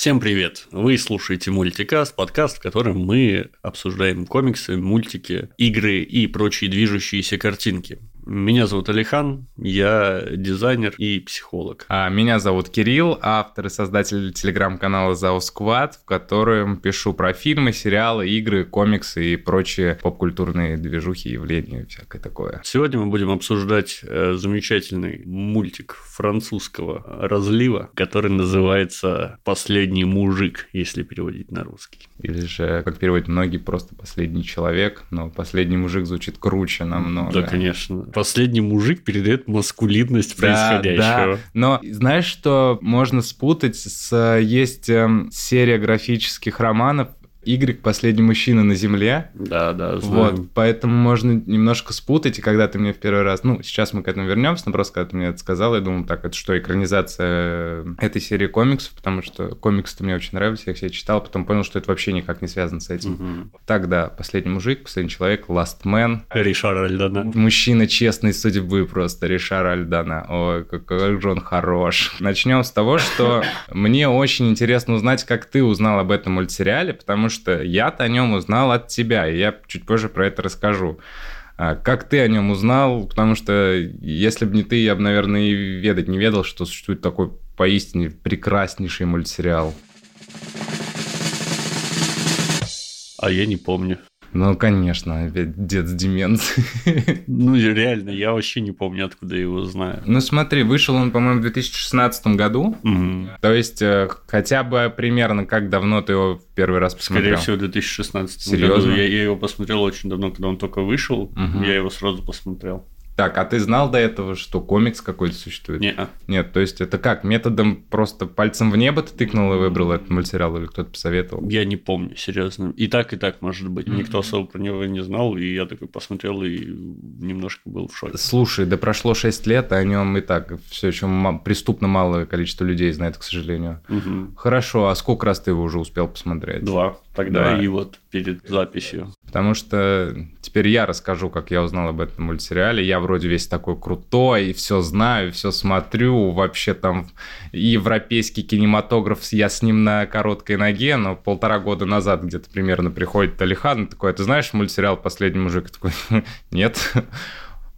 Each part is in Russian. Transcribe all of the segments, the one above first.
Всем привет! Вы слушаете Мультикаст, подкаст, в котором мы обсуждаем комиксы, мультики, игры и прочие движущиеся картинки. Меня зовут Алихан, я дизайнер и психолог. А меня зовут Кирилл, автор и создатель телеграм-канала Squad, в котором пишу про фильмы, сериалы, игры, комиксы и прочие попкультурные движухи, явления, всякое такое. Сегодня мы будем обсуждать э, замечательный мультик французского разлива, который называется «Последний мужик», если переводить на русский. Или же, как переводят многие, просто «Последний человек», но «Последний мужик» звучит круче намного. Да, конечно последний мужик передает маскулинность происходящего. Да, но знаешь, что можно спутать с... Есть эм, серия графических романов Y последний мужчина на Земле. Да, да, знаю. Вот, поэтому можно немножко спутать, и когда ты мне в первый раз, ну, сейчас мы к этому вернемся, но просто когда ты мне это сказал, я думал, так, это что, экранизация этой серии комиксов, потому что комиксы-то мне очень нравились, я их все читал, потом понял, что это вообще никак не связано с этим. Угу. Так, да, последний мужик, последний человек, Last Man. Ришар Альдана. Мужчина честной судьбы просто, Ришар Альдана. Ой, какой же он хорош. Начнем с того, что мне очень интересно узнать, как ты узнал об этом мультсериале, потому что я-то о нем узнал от тебя, и я чуть позже про это расскажу. А как ты о нем узнал? Потому что если бы не ты, я бы, наверное, и ведать не ведал, что существует такой поистине прекраснейший мультсериал. А я не помню. Ну, конечно, опять дед с деменцией. Ну, реально, я вообще не помню, откуда я его знаю. Ну, смотри, вышел он, по-моему, в 2016 году. Угу. То есть, э, хотя бы примерно как давно ты его в первый раз посмотрел? Скорее всего, в 2016 Серьезно? году. Я, я его посмотрел очень давно, когда он только вышел. Угу. Я его сразу посмотрел. Так, а ты знал до этого, что комикс какой-то существует? Нет. Нет, то есть это как, методом просто пальцем в небо ты тыкнул и выбрал этот мультсериал или кто-то посоветовал? Я не помню, серьезно. И так, и так, может быть. Никто особо про него не знал, и я такой посмотрел и немножко был в шоке. Слушай, да прошло 6 лет, а о нем и так все еще преступно малое количество людей знает, к сожалению. Угу. Хорошо, а сколько раз ты его уже успел посмотреть? Два тогда да. и вот перед записью. Потому что теперь я расскажу, как я узнал об этом мультсериале. Я вроде весь такой крутой, и все знаю, все смотрю. Вообще там европейский кинематограф, я с ним на короткой ноге, но полтора года назад где-то примерно приходит Алихан такой, «А ты знаешь мультсериал «Последний мужик»? Я такой, нет.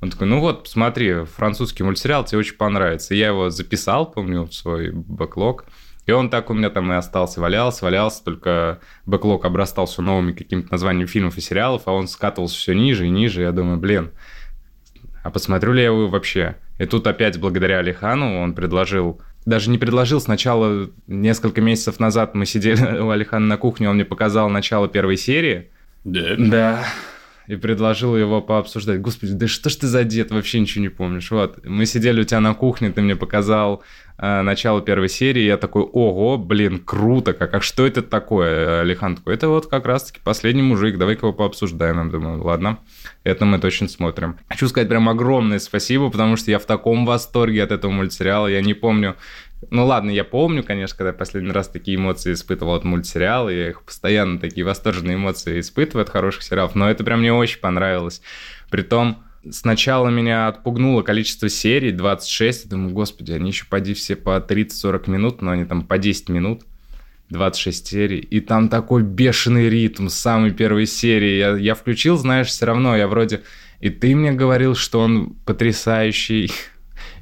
Он такой, ну вот, смотри, французский мультсериал тебе очень понравится. Я его записал, помню, в свой бэклог. И он так у меня там и остался, валялся, валялся, только бэклог обрастал все новыми какими-то названиями фильмов и сериалов, а он скатывался все ниже и ниже. Я думаю, блин, а посмотрю ли я его вообще? И тут опять благодаря Алихану он предложил даже не предложил. Сначала, несколько месяцев назад мы сидели у Алихана на кухне, он мне показал начало первой серии. Да? Да. И предложил его пообсуждать. Господи, да что ж ты за дед, вообще ничего не помнишь. Вот, мы сидели у тебя на кухне, ты мне показал Э, начало первой серии, я такой, ого, блин, круто, как, а что это такое? Алихан такой, это вот как раз-таки последний мужик, давай-ка его пообсуждаем. Я думаю, ладно, это мы точно смотрим. Хочу сказать прям огромное спасибо, потому что я в таком восторге от этого мультсериала, я не помню, ну ладно, я помню, конечно, когда я последний раз такие эмоции испытывал от мультсериала, я их постоянно такие восторженные эмоции испытываю от хороших сериалов, но это прям мне очень понравилось. Притом, Сначала меня отпугнуло количество серий, 26. Я думаю, господи, они еще поди все по 30-40 минут, но они там по 10 минут. 26 серий, и там такой бешеный ритм с самой первой серии. Я, я включил, знаешь, все равно, я вроде... И ты мне говорил, что он потрясающий.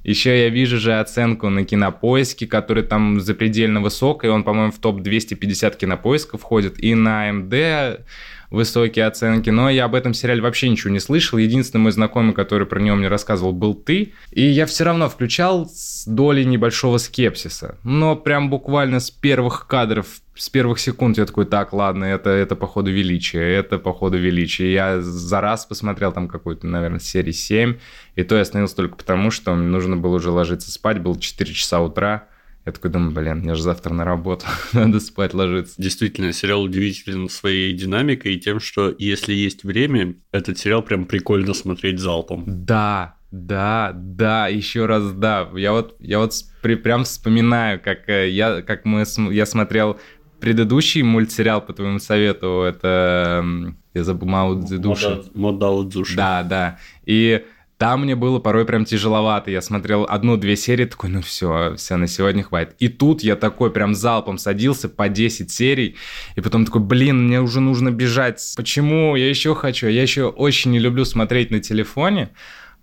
Еще я вижу же оценку на кинопоиске, который там запредельно высокая. Он, по-моему, в топ-250 кинопоисков входит. И на МД высокие оценки, но я об этом сериале вообще ничего не слышал. Единственный мой знакомый, который про него мне рассказывал, был ты. И я все равно включал с долей небольшого скепсиса. Но прям буквально с первых кадров с первых секунд я такой, так, ладно, это, это походу величие, это походу величие. Я за раз посмотрел там какую-то, наверное, серии 7, и то я остановился только потому, что мне нужно было уже ложиться спать, было 4 часа утра, я такой думаю, блин, мне же завтра на работу, надо спать ложиться. Действительно, сериал удивителен своей динамикой и тем, что если есть время, этот сериал прям прикольно смотреть залпом. Да, да, да, еще раз да. Я вот, я вот при, прям вспоминаю, как э, я, как мы, я смотрел предыдущий мультсериал по твоему совету, это я забыл Мао Цзэдуши. Модао Цзуши. Да, да. И Там мне было порой прям тяжеловато. Я смотрел одну-две серии, такой, ну все, все, на сегодня хватит. И тут я такой прям залпом садился по 10 серий, и потом такой, блин, мне уже нужно бежать. Почему? Я еще хочу. Я еще очень не люблю смотреть на телефоне.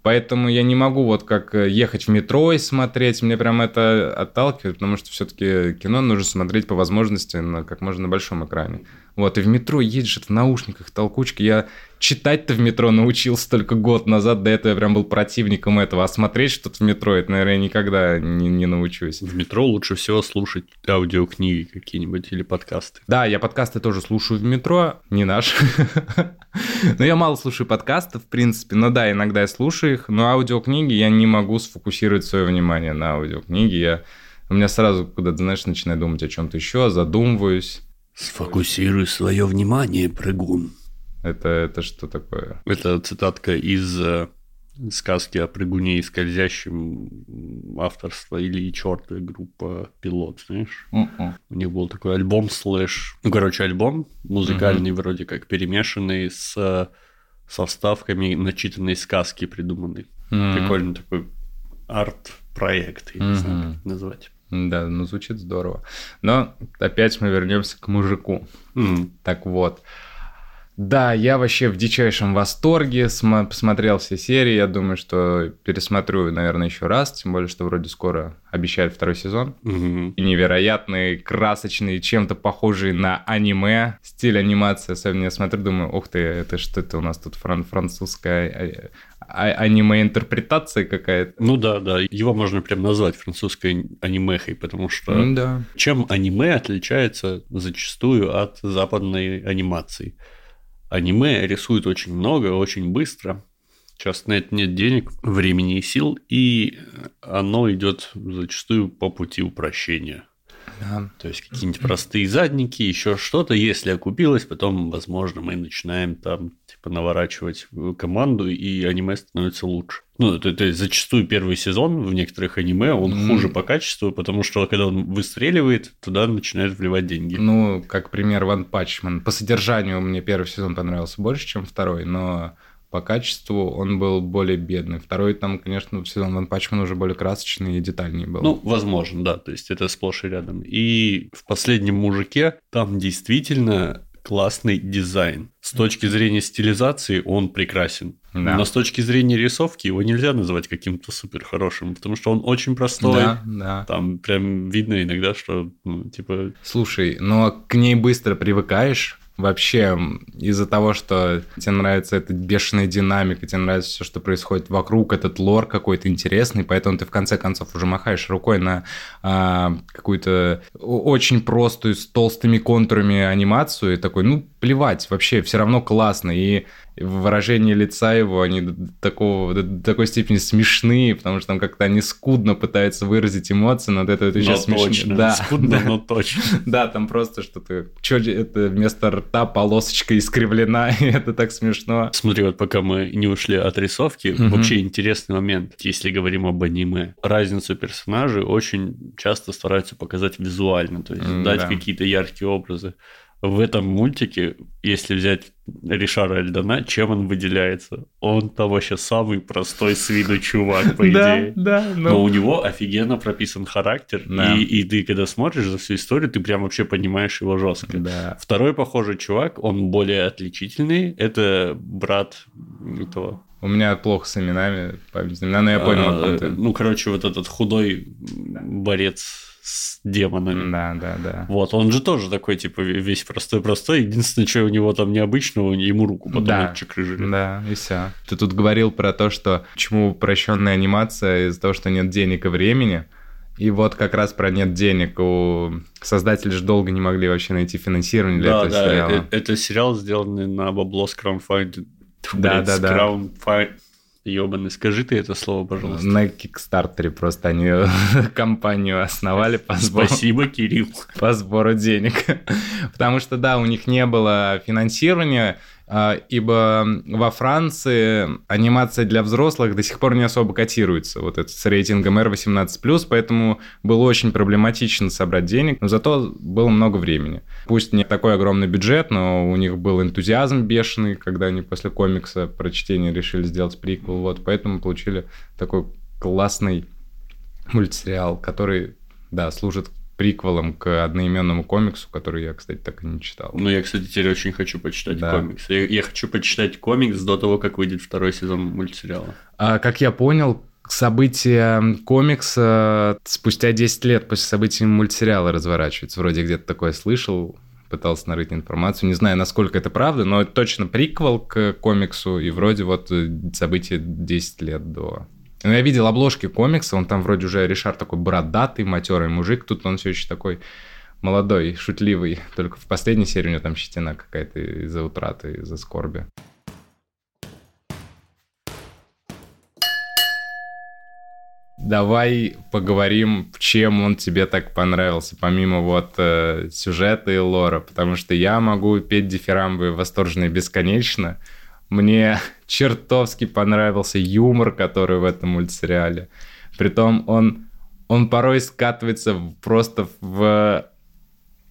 Поэтому я не могу вот как э, ехать в метро и смотреть, мне прям это отталкивает, потому что все-таки кино нужно смотреть по возможности на как можно на большом экране. Вот, и в метро едешь в наушниках, толкучки. Я читать-то в метро научился только год назад, до этого я прям был противником этого, а смотреть что-то в метро, это, наверное, никогда не, не научусь. В метро лучше всего слушать аудиокниги какие-нибудь или подкасты. Да, я подкасты тоже слушаю в метро, не наш. Но я мало слушаю подкастов, в принципе, но да, иногда я слушаю их, но аудиокниги я не могу сфокусировать свое внимание на аудиокниге, я у меня сразу, когда, знаешь, начинаю думать о чем-то еще, задумываюсь. Сфокусируй свое внимание, прыгун. Это, это что такое? Это цитатка из э, сказки о прыгуне и скользящем авторства или черта группа Пилот, знаешь? Mm-mm. У них был такой альбом слэш... Ну, короче, альбом музыкальный mm-hmm. вроде как перемешанный с э, со вставками начитанной сказки придуманной. Mm-hmm. Прикольный такой арт-проект, я mm-hmm. не знаю, как назвать. Да, ну звучит здорово. Но опять мы вернемся к мужику. Mm-hmm. Так вот, да, я вообще в дичайшем восторге, см- посмотрел все серии, я думаю, что пересмотрю, наверное, еще раз, тем более, что вроде скоро обещают второй сезон. Угу. И невероятный, красочный, чем-то похожий на аниме, стиль анимации, особенно я смотрю, думаю, ух ты, это что это у нас тут фран- французская а- а- аниме-интерпретация какая-то. Ну да, да, его можно прям назвать французской анимехой, потому что да. чем аниме отличается зачастую от западной анимации? Аниме рисует очень много, очень быстро. Часто на это нет денег, времени и сил, и оно идет зачастую по пути упрощения. Да. То есть какие-нибудь простые задники, еще что-то. Если окупилось, потом, возможно, мы начинаем там типа наворачивать команду, и аниме становится лучше. Ну, это, это зачастую первый сезон в некоторых аниме, он mm. хуже по качеству, потому что когда он выстреливает, туда начинают вливать деньги. Ну, как пример Ван Пачман. По содержанию мне первый сезон понравился больше, чем второй, но по качеству он был более бедный. Второй там, конечно, сезон Ван Пачман уже более красочный и детальнее был. Ну, возможно, да, то есть это сплошь и рядом. И в последнем мужике там действительно классный дизайн. С точки зрения стилизации он прекрасен. Да. Но с точки зрения рисовки его нельзя называть каким-то супер хорошим, потому что он очень простой. Да, да. Там прям видно иногда, что, ну, типа... Слушай, но к ней быстро привыкаешь, вообще из-за того, что тебе нравится эта бешеная динамика, тебе нравится все, что происходит вокруг, этот лор какой-то интересный, поэтому ты в конце концов уже махаешь рукой на а, какую-то очень простую с толстыми контурами анимацию и такой, ну, плевать, вообще все равно классно. И выражение лица его, они до, такого, до, такой степени смешные, потому что там как-то они скудно пытаются выразить эмоции, но это, это еще смешно. Да, скудно, но точно. Да, там просто что-то, что это вместо рта полосочка искривлена, и это так смешно. Смотри, вот пока мы не ушли от рисовки, вообще интересный момент, если говорим об аниме. Разницу персонажей очень часто стараются показать визуально, то есть дать какие-то яркие образы в этом мультике, если взять Ришара Эльдана, чем он выделяется? Он там вообще самый простой с виду чувак, по идее. Да, да. Но... но у него офигенно прописан характер, да. и, и ты, когда смотришь за всю историю, ты прям вообще понимаешь его жестко. Да. Второй похожий чувак, он более отличительный, это брат этого у меня плохо с именами, память но я понял. А, ну, короче, вот этот худой борец с демонами. Да, да, да. Вот, он же тоже такой, типа, весь простой-простой. Единственное, что у него там необычного, ему руку потом да, отчекрыжили. Да, и все. Ты тут говорил про то, что почему упрощенная анимация из-за того, что нет денег и времени. И вот как раз про нет денег. У создатели же долго не могли вообще найти финансирование для да, этого да, сериала. Это, это сериал, сделанный на бабло с краунфайнд. Да, да, да. Краунфайнд Ёбаный, скажи ты это слово, пожалуйста. На Кикстартере просто они компанию основали по сбору... Спасибо, Кирилл. По сбору денег. Потому что, да, у них не было финансирования, ибо во Франции анимация для взрослых до сих пор не особо котируется, вот это с рейтингом R18+, поэтому было очень проблематично собрать денег, но зато было много времени. Пусть не такой огромный бюджет, но у них был энтузиазм бешеный, когда они после комикса прочтения решили сделать приквел, вот, поэтому получили такой классный мультсериал, который, да, служит приквелом к одноименному комиксу, который я, кстати, так и не читал. Ну, я, кстати, теперь очень хочу почитать да. комикс. Я, я хочу почитать комикс до того, как выйдет второй сезон мультсериала. А, как я понял, события комикса спустя 10 лет после событий мультсериала разворачиваются. Вроде где-то такое слышал, пытался нарыть информацию. Не знаю, насколько это правда, но это точно приквел к комиксу, и вроде вот события 10 лет до ну, я видел обложки комикса, он там вроде уже Ришар такой бородатый, матерый мужик, тут он все еще такой молодой, шутливый. Только в последней серии у него там щетина какая-то из-за утраты, из-за скорби. Давай поговорим, чем он тебе так понравился, помимо вот э, сюжета и лора, потому что я могу петь дифирамбы восторженно и бесконечно, мне чертовски понравился юмор, который в этом мультсериале. Притом он, он порой скатывается просто в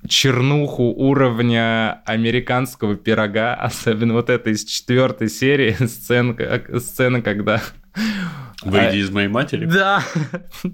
чернуху уровня американского пирога, особенно вот эта из четвертой серии сцена, сцена когда... Выйди а, из моей матери? Да,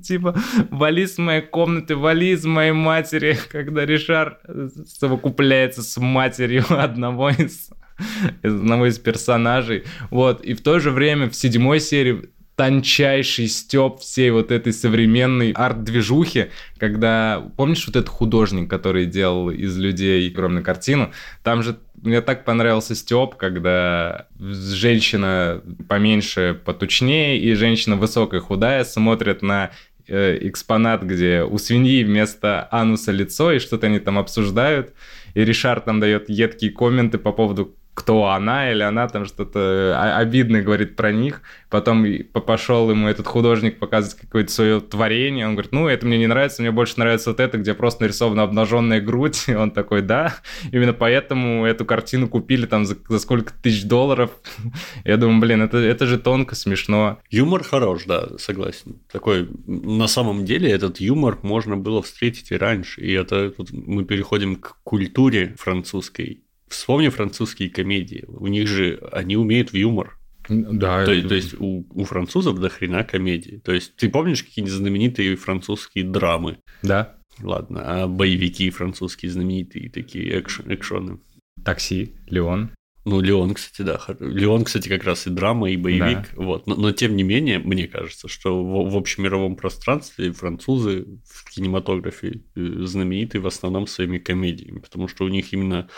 типа, вали из моей комнаты, вали из моей матери, когда Ришар совокупляется с матерью одного из одного из персонажей. Вот, и в то же время в седьмой серии тончайший степ всей вот этой современной арт-движухи, когда, помнишь вот этот художник, который делал из людей огромную картину, там же мне так понравился степ, когда женщина поменьше, потучнее, и женщина высокая, худая смотрят на э, экспонат, где у свиньи вместо ануса лицо, и что-то они там обсуждают, и Ришар там дает едкие комменты по поводу кто она, или она там что-то обидное говорит про них. Потом пошел ему этот художник показывать какое-то свое творение. Он говорит, ну, это мне не нравится, мне больше нравится вот это, где просто нарисована обнаженная грудь. И он такой, да, именно поэтому эту картину купили там за, за сколько тысяч долларов. Я думаю, блин, это, это же тонко, смешно. Юмор хорош, да, согласен. Такой, на самом деле, этот юмор можно было встретить и раньше. И это тут мы переходим к культуре французской Вспомни французские комедии. У них же они умеют в юмор. Да. То, это... то есть у, у французов до хрена комедии. То есть ты помнишь какие-нибудь знаменитые французские драмы? Да. Ладно, а боевики французские знаменитые такие экшен, экшоны? Такси, Леон. Ну, Леон, кстати, да. Леон, кстати, как раз и драма, и боевик. Да. Вот. Но, но тем не менее, мне кажется, что в, в общемировом пространстве французы в кинематографе э, знамениты в основном своими комедиями, потому что у них именно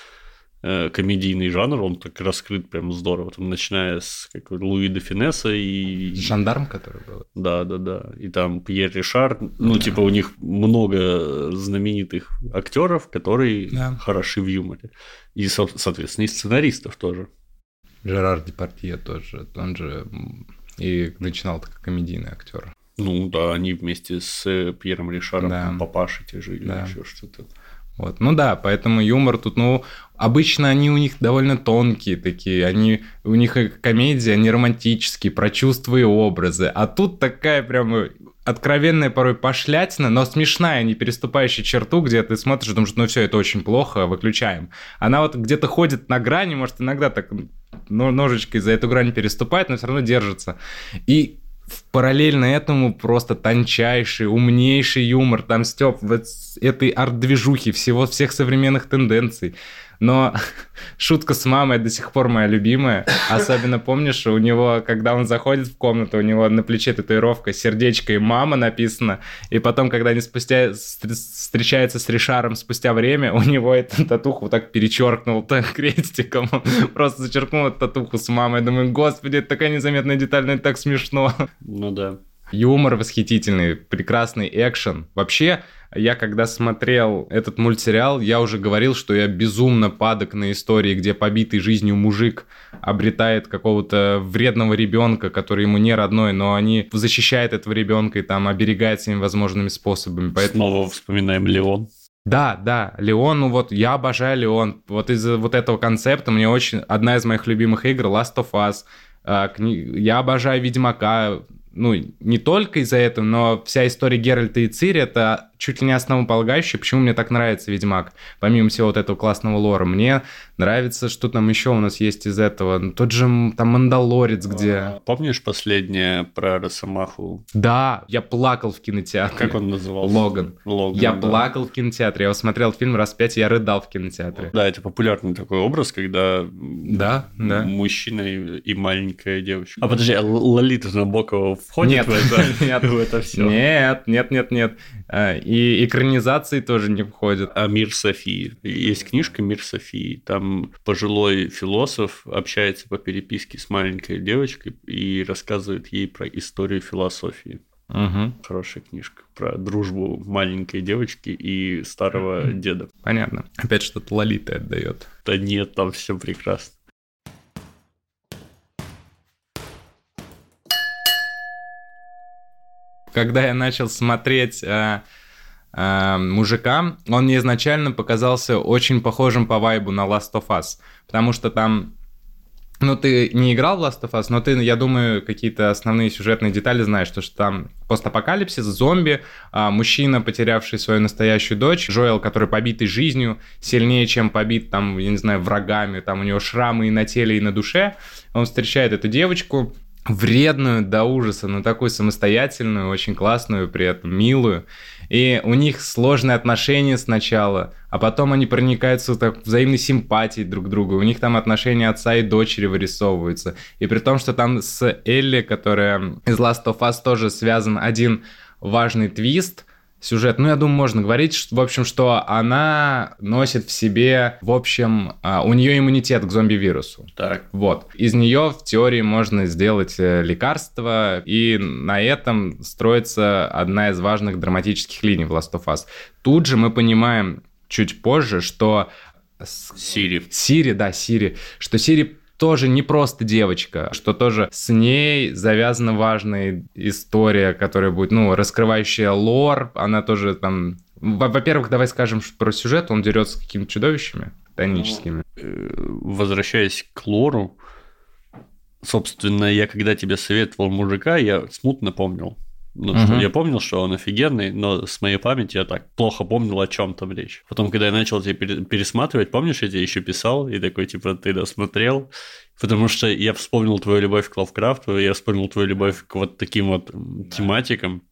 комедийный жанр, он так раскрыт прям здорово, там, начиная с как, Луи де Финесса и... Жандарм, который был. Да, да, да. И там Пьер Ришар, ну, да. типа, у них много знаменитых актеров, которые да. хороши в юморе. И, соответственно, и сценаристов тоже. Жерар Депардье тоже, он же и начинал как комедийный актер. Ну да, они вместе с Пьером Ришаром, да. папаши те же или да. еще что-то. Вот. Ну да, поэтому юмор тут, ну, обычно они у них довольно тонкие такие, они, у них комедии, они романтические, про чувства и образы, а тут такая прям откровенная порой пошлятина, но смешная, не переступающая черту, где ты смотришь думаешь, ну все, это очень плохо, выключаем. Она вот где-то ходит на грани, может, иногда так ну, ножичкой за эту грань переступает, но все равно держится. И параллельно этому просто тончайший, умнейший юмор, там Степ вот этой арт-движухи, всего, всех современных тенденций. Но шутка с мамой до сих пор моя любимая. Особенно помнишь, у него, когда он заходит в комнату, у него на плече татуировка сердечко и мама написано. И потом, когда они спустя встречаются с Ришаром спустя время, у него эту татуху так перечеркнул так крестиком. просто зачеркнул эту татуху с мамой. Думаю, господи, это такая незаметная деталь, но это так смешно. Ну да. Юмор восхитительный, прекрасный экшен. Вообще, я когда смотрел этот мультсериал, я уже говорил, что я безумно падок на истории, где побитый жизнью мужик обретает какого-то вредного ребенка, который ему не родной, но они защищают этого ребенка и там оберегают всеми возможными способами. Поэтому... Снова вспоминаем Леон. Да, да, Леон, ну вот я обожаю Леон. Вот из-за вот этого концепта мне очень... Одна из моих любимых игр Last of Us. А, я обожаю Ведьмака. Ну, не только из-за этого, но вся история Геральта и Цири — это чуть ли не основополагающее, почему мне так нравится Ведьмак, помимо всего вот этого классного лора. Мне нравится, что там еще у нас есть из этого. Ну, тот же там Мандалорец, где... А, помнишь последнее про Росомаху? Да, я плакал в кинотеатре. Как он назывался? Логан. Логан, Я да. плакал в кинотеатре. Я смотрел фильм раз пять, я рыдал в кинотеатре. Да, это популярный такой образ, когда да, да. мужчина и маленькая девочка. А подожди, а Лолита Набокова входит нет, в это? Нет, в это все? Нет, нет, нет, нет. А, и экранизации тоже не входят. А «Мир Софии». Есть книжка «Мир Софии». Там пожилой философ общается по переписке с маленькой девочкой и рассказывает ей про историю философии. Угу. Хорошая книжка про дружбу маленькой девочки и старого деда. Понятно. Опять что-то Лолита отдает. Да нет, там все прекрасно. Когда я начал смотреть э, э, мужика, он мне изначально показался очень похожим по вайбу на Last of Us, потому что там ну, ты не играл в Last of Us, но ты, я думаю, какие-то основные сюжетные детали знаешь, то, что там постапокалипсис, зомби, а, мужчина, потерявший свою настоящую дочь, Джоэл, который побитый жизнью, сильнее, чем побит, там, я не знаю, врагами, там у него шрамы и на теле, и на душе, он встречает эту девочку, вредную до ужаса, но такую самостоятельную, очень классную, при этом милую. И у них сложные отношения сначала, а потом они проникаются так взаимной симпатией друг к другу. У них там отношения отца и дочери вырисовываются. И при том, что там с Элли, которая из Last of Us тоже связан один важный твист – сюжет. Ну, я думаю, можно говорить, что, в общем, что она носит в себе, в общем, а, у нее иммунитет к зомби-вирусу. Так. Вот. Из нее в теории можно сделать э, лекарство, и на этом строится одна из важных драматических линий в Last of Us. Тут же мы понимаем чуть позже, что Сири. Сири, да, Сири. Что Сири тоже не просто девочка, что тоже с ней завязана важная история, которая будет, ну, раскрывающая лор, она тоже там... Во-первых, давай скажем про сюжет, он дерется с какими-то чудовищами тоническими. Ну, э, возвращаясь к лору, собственно, я когда тебе советовал мужика, я смутно помнил, ну, угу. что я помнил, что он офигенный, но с моей памяти я так плохо помнил, о чем там речь. Потом, когда я начал тебе пересматривать, помнишь, я тебе еще писал, и такой, типа, ты досмотрел, потому что я вспомнил твою любовь к Лавкрафту, я вспомнил твою любовь к вот таким вот да. тематикам,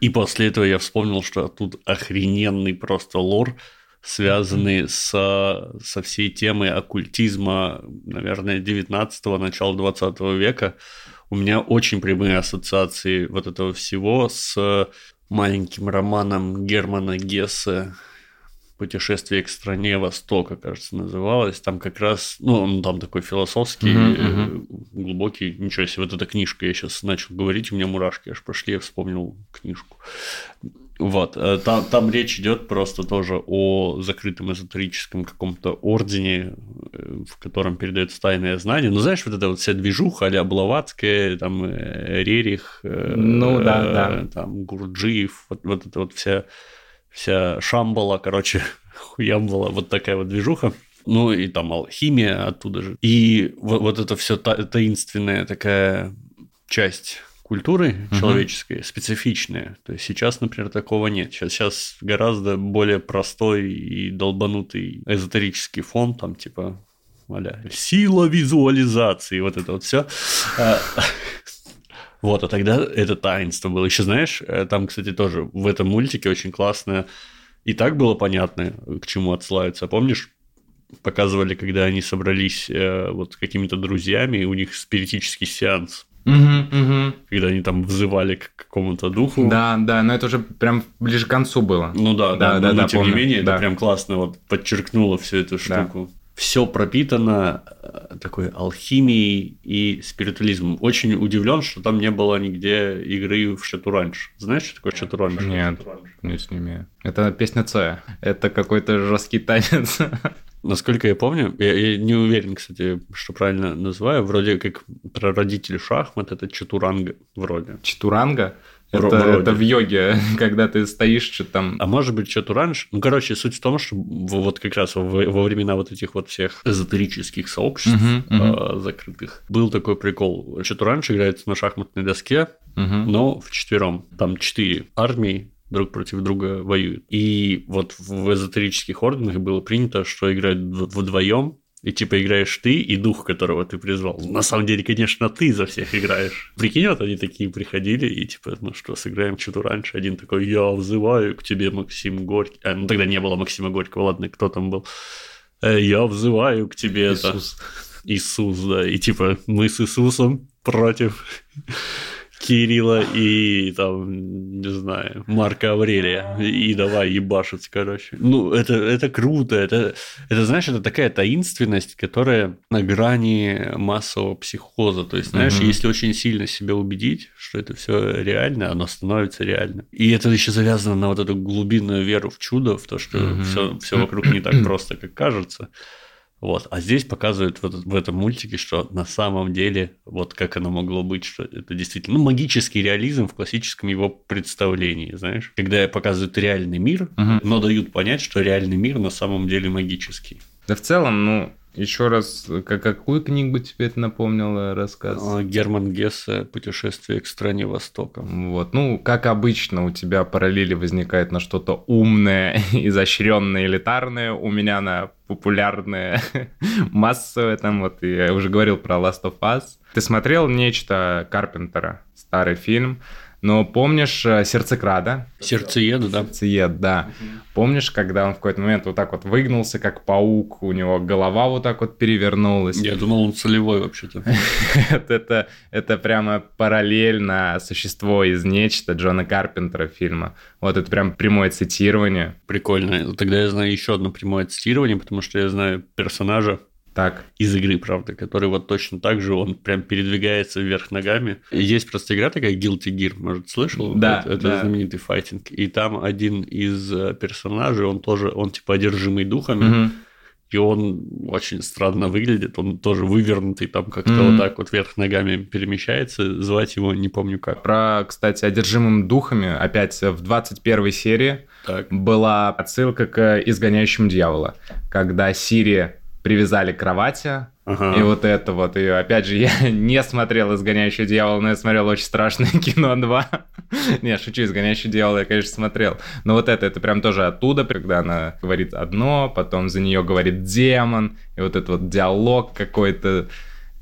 и после этого я вспомнил, что тут охрененный просто лор, связанный со, со всей темой оккультизма, наверное, 19-го, начала 20 века у меня очень прямые ассоциации вот этого всего с маленьким романом Германа Гессе «Путешествие к стране Востока», кажется, называлось. Там как раз, ну, он там такой философский, uh-huh. глубокий. Ничего себе, вот эта книжка, я сейчас начал говорить, у меня мурашки аж пошли, я вспомнил книжку. Вот, э, там, там речь идет просто тоже о закрытом эзотерическом каком-то ордене, э, в котором передается тайное знание. Ну, знаешь, вот эта вот вся движуха а Блаватская, там э, Рерих, ну, да, да. там Гурджиев, вот, вот эта вот вся, вся Шамбала, короче, хуямбала, вот такая вот движуха. Ну, и там алхимия оттуда же. И вот, вот это все та, таинственная такая часть культуры угу. человеческой специфичные. То есть сейчас, например, такого нет. Сейчас, сейчас гораздо более простой и долбанутый эзотерический фон, там типа аля, сила визуализации, вот это вот все. А, вот, а тогда это таинство было. Еще знаешь, э, там, кстати, тоже в этом мультике очень классно. И так было понятно, к чему отсылаются. Помнишь, показывали, когда они собрались э, вот с какими-то друзьями, и у них спиритический сеанс. Угу, угу. Когда они там взывали к какому-то духу. Да, да, но это уже прям ближе к концу было. Ну да, да, да, но, да, но да, тем помню. не менее, да. это прям классно вот подчеркнуло всю эту штуку. Да. Все пропитано э, такой алхимией и спиритуализмом. Очень удивлен, что там не было нигде игры в шатуранж. Знаешь, что такое шатуранж? Нет, нет, не имею. Это песня Цоя. Это какой-то жесткий танец. Насколько я помню, я, я не уверен, кстати, что правильно называю, вроде как прародитель шахмат это Чатуранга, вроде. Чатуранга? Это, это в йоге, когда ты стоишь, что там... А может быть, что-то раньше. Ну, короче, суть в том, что вот как раз во, во времена вот этих вот всех эзотерических сообществ uh-huh, uh-huh. Э, закрытых был такой прикол. Что-то раньше играется на шахматной доске, uh-huh. но в четвером. Там четыре армии, друг против друга воюют. И вот в эзотерических орденах было принято, что играют вдвоем, и типа играешь ты и дух, которого ты призвал. На самом деле, конечно, ты за всех играешь. Прикинь, вот они такие приходили и типа, ну что, сыграем что-то раньше. Один такой, я взываю к тебе, Максим Горький. А, ну тогда не было Максима Горького, ладно, кто там был. «Э, я взываю к тебе. Иисус. Это... Иисус, да. И типа, мы с Иисусом против Кирилла и там, не знаю, Марка Аврелия. И давай ебашить, короче. Ну, это, это круто. Это, это, знаешь, это такая таинственность, которая на грани массового психоза. То есть, знаешь, угу. если очень сильно себя убедить, что это все реально, оно становится реально. И это еще завязано на вот эту глубинную веру в чудо, в то, что угу. все, все вокруг не так просто, как кажется. Вот. А здесь показывают в, в этом мультике, что на самом деле, вот как оно могло быть, что это действительно ну, магический реализм в классическом его представлении, знаешь. Когда показывают реальный мир, угу. но дают понять, что реальный мир на самом деле магический. Да в целом, ну, еще раз, как, какую книгу тебе это напомнило рассказ? А, Герман Гессе «Путешествие к стране Востока». Вот, ну, как обычно, у тебя параллели возникает на что-то умное, изощренное, элитарное, у меня на популярное, массовое, там вот, я уже говорил про Last of Us. Ты смотрел «Нечто» Карпентера, старый фильм, но помнишь э, Сердцекрада? Сердцеед, да. Сердцеед, да. Угу. Помнишь, когда он в какой-то момент вот так вот выгнулся, как паук, у него голова вот так вот перевернулась? Я думал, он целевой вообще-то. это, это прямо параллельно существо из нечто Джона Карпентера фильма. Вот это прям прямое цитирование. Прикольно. Тогда я знаю еще одно прямое цитирование, потому что я знаю персонажа так. Из игры, правда, который вот точно так же, он прям передвигается вверх ногами. Есть просто игра такая Guilty Gear, может, слышал? Да, Это, это да. знаменитый файтинг. И там один из э, персонажей, он тоже, он типа одержимый духами. Угу. И он очень странно выглядит, он тоже вывернутый, там как-то mm-hmm. вот так вот вверх ногами перемещается. Звать его не помню как. Про, кстати, одержимым духами, опять в 21 серии так. была отсылка к изгоняющему дьявола, когда Сирия привязали к кровати. Ага. И вот это вот. И опять же, я не смотрел «Изгоняющий дьявол», но я смотрел очень страшное кино 2. не, шучу, «Изгоняющий дьявол» я, конечно, смотрел. Но вот это, это прям тоже оттуда, когда она говорит одно, потом за нее говорит демон, и вот этот вот диалог какой-то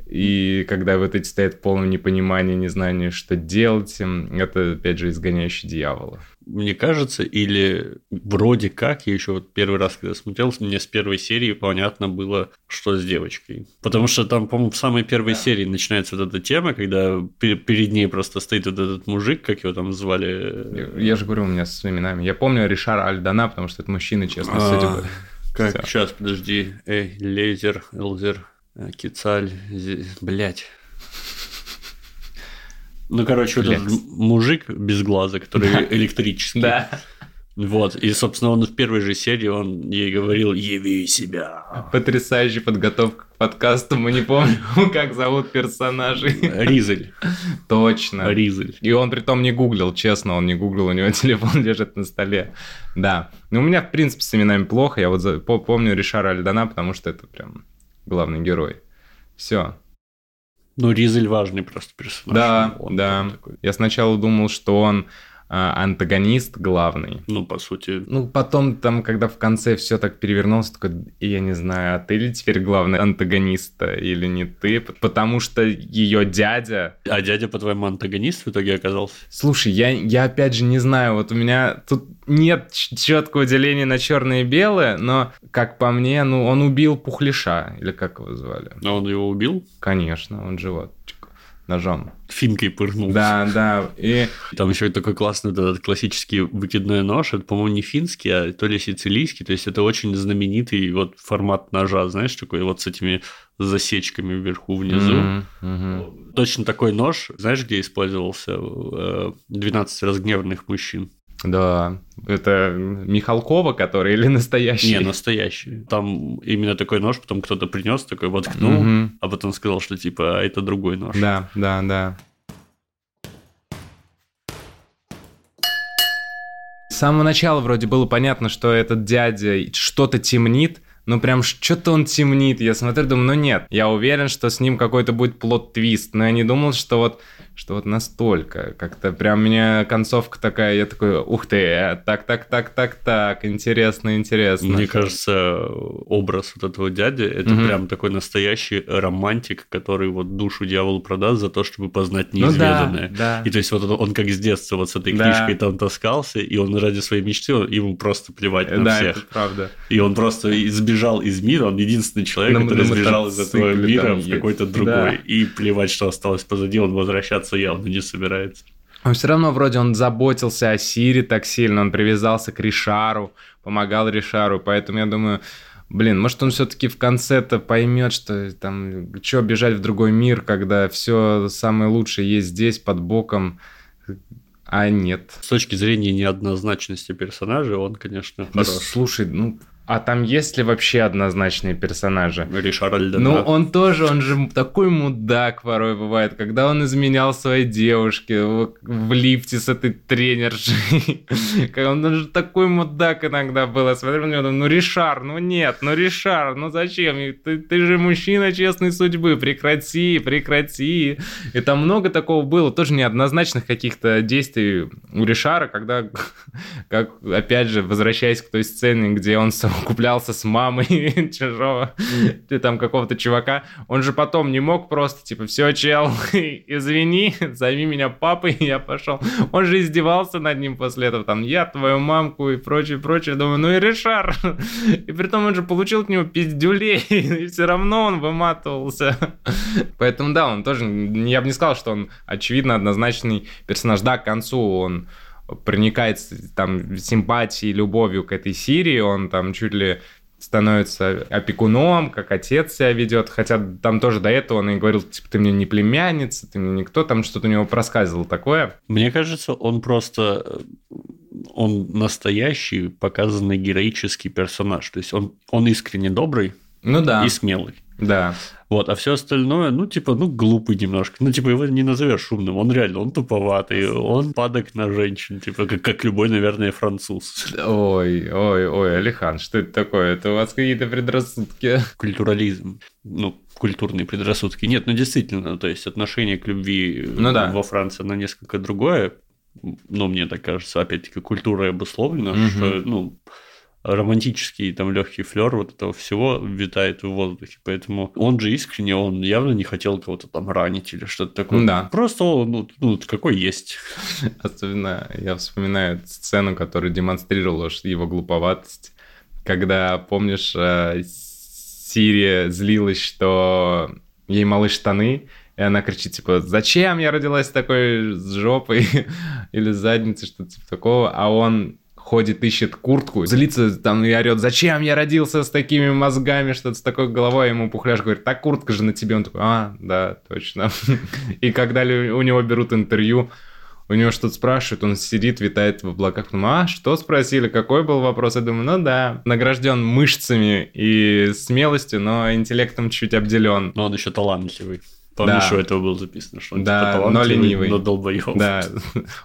и когда вот эти стоят в полном непонимании, незнании, что делать, это, опять же, изгоняющий дьявола. Мне кажется, или вроде как, я еще вот первый раз, когда смотрел, мне с первой серии понятно было, что с девочкой. Потому что там, по-моему, в самой первой да. серии начинается вот эта тема, когда перед ней просто стоит вот этот мужик, как его там звали. Я, я же говорю, у меня с именами. Я помню Ришара Альдана, потому что это мужчина, честно, а, судя Как? Все. Сейчас, подожди. Эй, Лейзер, Элзер. Э, Кицаль, блять. Ну, короче, вот этот мужик без глаза, который электрический. Да. Вот, и, собственно, он в первой же серии, он ей говорил «Яви себя». Потрясающая подготовка к подкасту, мы не помним, как зовут персонажей. Ризель. Точно. Ризель. И он при том не гуглил, честно, он не гуглил, у него телефон лежит на столе. Да. Ну, у меня, в принципе, с именами плохо, я вот помню Ришара Альдана, потому что это прям главный герой. Все. Ну, Ризель важный просто персонаж. Да, он да. Такой. Я сначала думал, что он антагонист главный. Ну, по сути. Ну, потом там, когда в конце все так перевернулось, такой, я не знаю, а ты ли теперь главный антагонист или не ты? Потому что ее дядя... А дядя, по-твоему, антагонист в итоге оказался? Слушай, я, я опять же не знаю, вот у меня тут нет четкого деления на черное и белое, но, как по мне, ну, он убил Пухлиша, или как его звали? А он его убил? Конечно, он живот ножом. Финкой пырнул. Да, да. И... Там еще такой классный этот классический выкидной нож. Это, по-моему, не финский, а то ли сицилийский. То есть это очень знаменитый вот формат ножа, знаешь, такой вот с этими засечками вверху, внизу. Mm-hmm, mm-hmm. Точно такой нож, знаешь, где использовался? 12 э, разгневанных мужчин. Да, это Михалкова, который или настоящий? Не, настоящий. Там именно такой нож, потом кто-то принес, такой воткнул, угу. а потом сказал, что типа, а это другой нож. Да, да, да. С самого начала вроде было понятно, что этот дядя что-то темнит, ну прям что-то он темнит. Я смотрю, думаю, ну нет, я уверен, что с ним какой-то будет плод-твист, но я не думал, что вот что вот настолько. Как-то прям у меня концовка такая, я такой, ух ты, так, так, так, так, так, интересно, интересно. Мне кажется, образ вот этого дяди, это угу. прям такой настоящий романтик, который вот душу дьяволу продаст за то, чтобы познать неизведанное. Ну, да, да. И то есть вот он, он как с детства вот с этой да. книжкой там таскался, и он ради своей мечты, ему просто плевать на да, всех. Это правда. И он просто сбежал из мира, он единственный человек, на, который на сбежал из этого мира в какой-то другой. Да. И плевать, что осталось позади, он возвращается возвращаться явно не собирается. Но все равно вроде он заботился о Сире так сильно, он привязался к Ришару, помогал Ришару, поэтому я думаю, блин, может он все-таки в конце-то поймет, что там, что бежать в другой мир, когда все самое лучшее есть здесь, под боком, а нет. С точки зрения неоднозначности персонажа, он, конечно, да, хорош. Слушай, ну, а там есть ли вообще однозначные персонажи? Ришар Альдена. Ну, он тоже, он же такой мудак порой бывает, когда он изменял своей девушке в, в лифте с этой тренершей. он же такой мудак иногда был. Я смотрю на него, ну, Ришар, ну нет, ну Ришар, ну зачем? Ты, ты же мужчина честной судьбы, прекрати, прекрати. И там много такого было, тоже неоднозначных каких-то действий у Ришара, когда, как, опять же, возвращаясь к той сцене, где он куплялся с мамой чужого, ты там какого-то чувака, он же потом не мог просто, типа, все, чел, извини, зови меня папой, я пошел. Он же издевался над ним после этого, там, я твою мамку и прочее, прочее. Думаю, ну и Ришар. И при том он же получил от него пиздюлей, и все равно он выматывался. Поэтому да, он тоже, я бы не сказал, что он очевидно однозначный персонаж. Да, к концу он проникает там симпатией, любовью к этой Сирии, он там чуть ли становится опекуном, как отец себя ведет, хотя там тоже до этого он и говорил, типа, ты мне не племянница, ты мне никто, там что-то у него проскальзывало такое. Мне кажется, он просто он настоящий, показанный героический персонаж, то есть он, он искренне добрый ну да. и смелый. Да. Вот, а все остальное, ну, типа, ну, глупый немножко. Ну, типа, его не назовешь шумным. Он реально, он туповатый, он падок на женщин, типа, как, как любой, наверное, француз. Ой, ой, ой, Алихан, что это такое? Это у вас какие-то предрассудки? Культурализм. Ну, культурные предрассудки. Нет, ну, действительно, то есть отношение к любви ну, да. во Франции, на несколько другое. Но мне так кажется, опять-таки, культура обусловлена, угу. что, ну, романтический там легкий флер вот этого всего витает в воздухе. Поэтому он же искренне, он явно не хотел кого-то там ранить или что-то такое. Да. Просто он, ну, ну, какой есть. Особенно я вспоминаю сцену, которая демонстрировала его глуповатость. Когда, помнишь, э, Сирия злилась, что ей малы штаны, и она кричит, типа, зачем я родилась такой с жопой или с задницей, что-то типа такого, а он ходит, ищет куртку, злится там и орет, зачем я родился с такими мозгами, что-то с такой головой, ему пухляш говорит, так куртка же на тебе, он такой, а, да, точно. И когда у него берут интервью, у него что-то спрашивают, он сидит, витает в облаках, думаю, а, что спросили, какой был вопрос? Я думаю, ну да, награжден мышцами и смелостью, но интеллектом чуть обделен. Но он еще талантливый. Помнишь, да. у этого было записано, что он да, типа но ленивый. Но долбоёб. Да,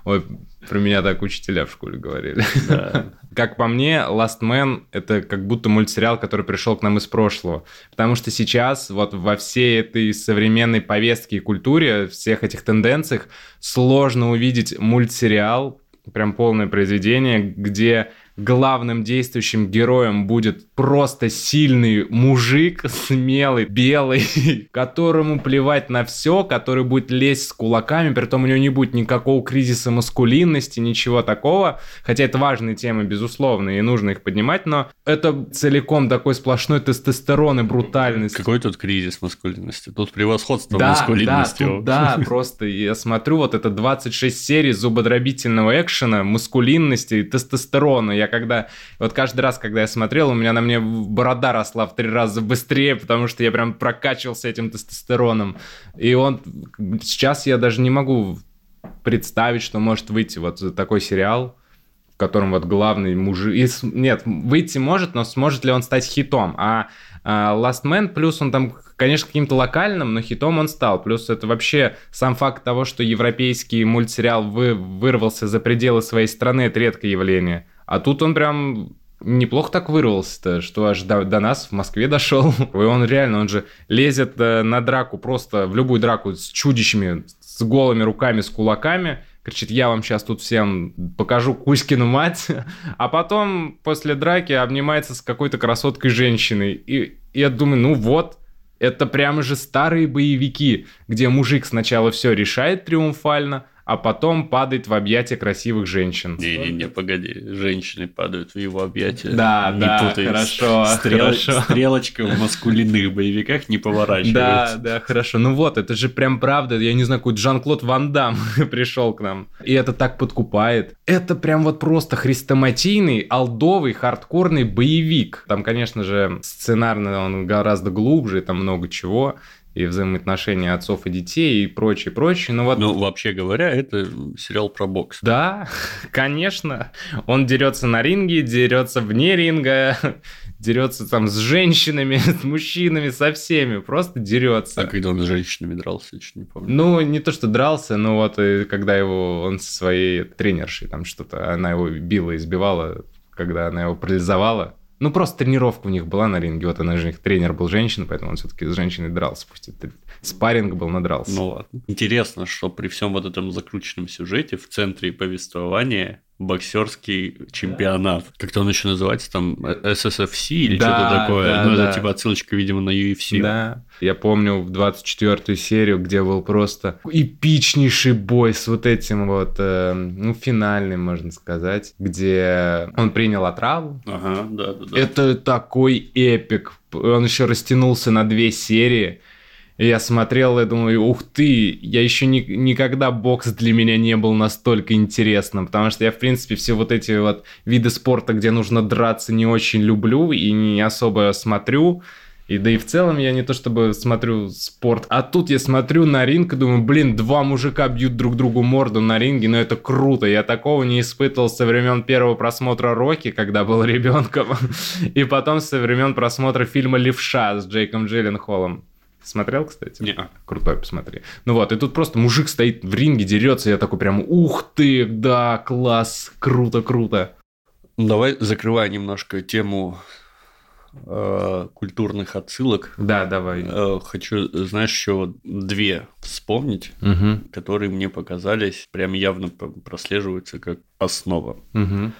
ой, про меня так учителя в школе говорили. Да. Как по мне, Last Man — это как будто мультсериал, который пришел к нам из прошлого. Потому что сейчас вот во всей этой современной повестке и культуре, всех этих тенденциях, сложно увидеть мультсериал, прям полное произведение, где главным действующим героем будет просто сильный мужик, смелый, белый, которому плевать на все, который будет лезть с кулаками, при том у него не будет никакого кризиса маскулинности, ничего такого. Хотя это важные темы, безусловно, и нужно их поднимать, но это целиком такой сплошной тестостерон и брутальность. Какой тут кризис маскулинности? Тут превосходство да, маскулинности. Да, тут, да, просто я смотрю вот это 26 серий зубодробительного экшена, маскулинности и тестостерона. Я когда... Вот каждый раз, когда я смотрел, у меня на мне борода росла в три раза быстрее, потому что я прям прокачивался этим тестостероном. И он... Сейчас я даже не могу представить, что может выйти вот такой сериал, в котором вот главный мужик... И Нет, выйти может, но сможет ли он стать хитом? А, а Last Man, плюс он там, конечно, каким-то локальным, но хитом он стал. Плюс это вообще сам факт того, что европейский мультсериал вы, вырвался за пределы своей страны, это редкое явление. А тут он прям неплохо так вырвался-то, что аж до, до нас в Москве дошел. И он реально, он же лезет э, на драку, просто в любую драку с чудищами, с голыми руками, с кулаками, кричит, я вам сейчас тут всем покажу Кузькину мать, а потом после драки обнимается с какой-то красоткой женщиной. И, и я думаю, ну вот, это прямо же старые боевики, где мужик сначала все решает триумфально, а потом падает в объятия красивых женщин. Не-не-не, погоди, женщины падают в его объятия. Да, не да, путай. хорошо, Стрел- хорошо. Стрелочка в маскулинных боевиках не Да, поворачивается. да, хорошо. Ну вот, это же прям правда. Я не знаю, какой Жан-Клод Ван Дам пришел к нам. И это так подкупает. Это прям вот просто хрестоматийный, алдовый, хардкорный боевик. Там, конечно же, сценарно он гораздо глубже, там много чего. И взаимоотношения отцов и детей, и прочее, прочее. Но вот Ну, вообще говоря, это сериал про бокс. Да, конечно. Он дерется на ринге, дерется вне ринга, дерется там с женщинами, с мужчинами, со всеми. Просто дерется. А когда он с женщинами дрался, я не помню. Ну, не то, что дрался, но вот и когда его он со своей тренершей там что-то, она его била, избивала, когда она его парализовала. Ну, просто тренировка у них была на ринге. Вот она же их тренер был женщина, поэтому он все-таки с женщиной дрался. Пусть это спарринг был, надрался. Ну ладно. Интересно, что при всем вот этом закрученном сюжете в центре повествования боксерский чемпионат. Как-то он еще называется там SSFC или Да, что-то такое. да, ну, да. это типа отсылочка, видимо, на UFC. Да. Я помню в 24-ю серию, где был просто эпичнейший бой с вот этим вот, э, ну, финальным, можно сказать, где он принял отраву. Ага, да, да, да. Это такой эпик. Он еще растянулся на две серии. Я смотрел и думаю, ух ты, я еще ни- никогда бокс для меня не был настолько интересным, потому что я, в принципе, все вот эти вот виды спорта, где нужно драться, не очень люблю и не особо смотрю. И да и в целом я не то чтобы смотрю спорт, а тут я смотрю на ринг и думаю, блин, два мужика бьют друг другу морду на ринге, но это круто. Я такого не испытывал со времен первого просмотра Рокки, когда был ребенком, и потом со времен просмотра фильма «Левша» с Джейком Джилленхолом. Смотрел, кстати? Не-а. Крутой, посмотри. Ну вот, и тут просто мужик стоит в ринге, дерется, я такой прям, ух ты, да, класс, круто, круто. Ну, Давай закрывая немножко тему э, культурных отсылок. Да, давай. Э, хочу, знаешь, еще две вспомнить, Угу, которые мне показались, прям явно прослеживаются как основа. угу.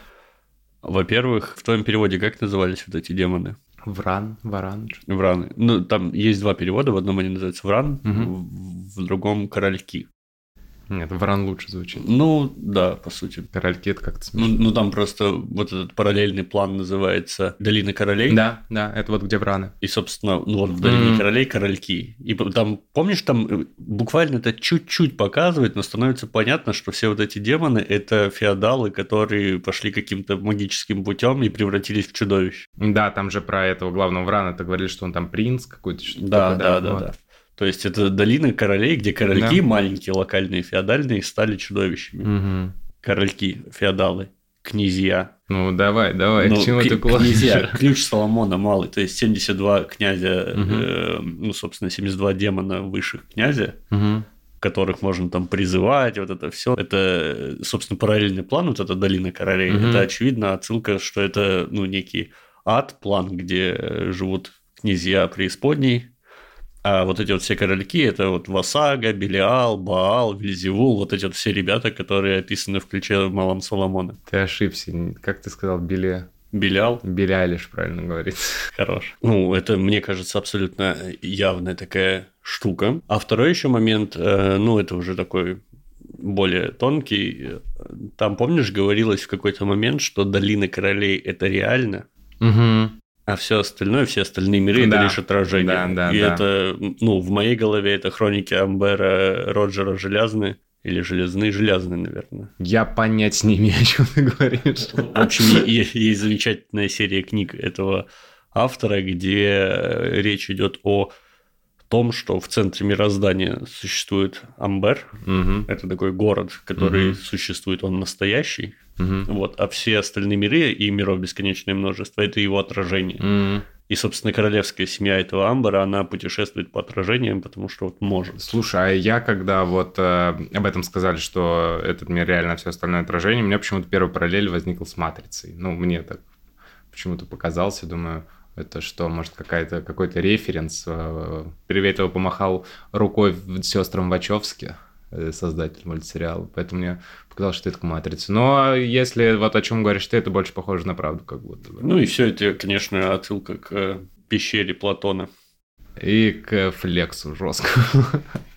Во-первых, в твоем переводе как назывались вот эти демоны? Вран, варан. Враны. Ну, там есть два перевода. В одном они называются вран, Мгм. в, в другом корольки. Нет, вран лучше звучит. Ну, да, по сути. Корольки это как-то Ну, смешно. ну, там просто вот этот параллельный план называется Долина королей. Да, да, это вот где враны. И, собственно, ну вот в Долине Мгм. королей корольки. И там, помнишь, там э, буквально это чуть-чуть показывает, но становится понятно, что все вот эти демоны – это феодалы, которые пошли каким-то магическим путем и превратились в чудовищ. Да, там же про этого главного врана ты говорили, что он там принц какой-то. Да, такое, да, да, вот. да. То есть это долина королей, где корольки Да. маленькие, локальные, феодальные стали чудовищами. Мгм. Корольки, феодалы, князья. Ну, давай, давай, Ну, к чему к- ты? Князья, ключ Соломона малый, то есть 72 князя, Мгм. э, ну, собственно, 72 демона высших князя, Мгм. которых можно там призывать, вот это все. Это, собственно, параллельный план, вот эта долина королей. Мгм. Это, очевидно, отсылка, что это, ну, некий ад, план, где э, живут князья преисподней, а вот эти вот все корольки, это вот Васага, Белиал, Баал, Вильзевул, вот эти вот все ребята, которые описаны в ключе Малом Соломона. Ты ошибся. Как ты сказал, Биле? Белиал Биле лишь правильно говорить. Хорош. Ну, это, мне кажется, абсолютно явная такая штука. А второй еще момент, э, ну, это уже такой более тонкий. Там, помнишь, говорилось в какой-то момент, что долина королей это реально, Угу. А все остальное, все остальные миры Да. это лишь отражение. Да, да, И да. это, ну, в моей голове это хроники Амбера Роджера Железны. Или железные, железные, наверное. Я понять не имею, о чем ты говоришь. В общем, есть замечательная серия книг этого автора, где э, речь идет о том, что в центре мироздания существует Амбер. Мгм. Это такой город, который Мгм. существует, он настоящий. Мгм. Вот, а все остальные миры и миров бесконечное множество это его отражение. М. И, собственно, королевская семья этого Амбара, она путешествует по отражениям, потому что вот может. Слушай, а я когда вот э, об этом сказали, что этот мир реально все остальное отражение, у меня почему-то первый параллель возникл с Матрицей. Ну, мне так почему-то показался, думаю, это что, может, какая-то, какой-то референс? Э, Приветливо помахал рукой сестрам Вачовски, создатель мультсериала, поэтому мне показалось, что это к Матрице. Но если вот о чем говоришь ты, это больше похоже на правду, как будто бы. Ну и все это, конечно, отсылка к э, пещере Платона. И к флексу жесткому.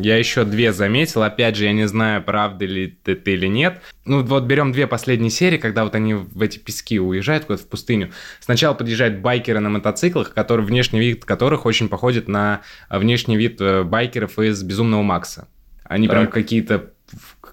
Я еще две заметил. Опять же, я не знаю, правда ли это или нет. Ну, вот берем две последние серии, когда вот они в эти пески уезжают куда-то в пустыню. Сначала подъезжают байкеры на мотоциклах, которые, внешний вид которых очень походит на внешний вид э, байкеров из «Безумного Макса». Они прям Так. какие-то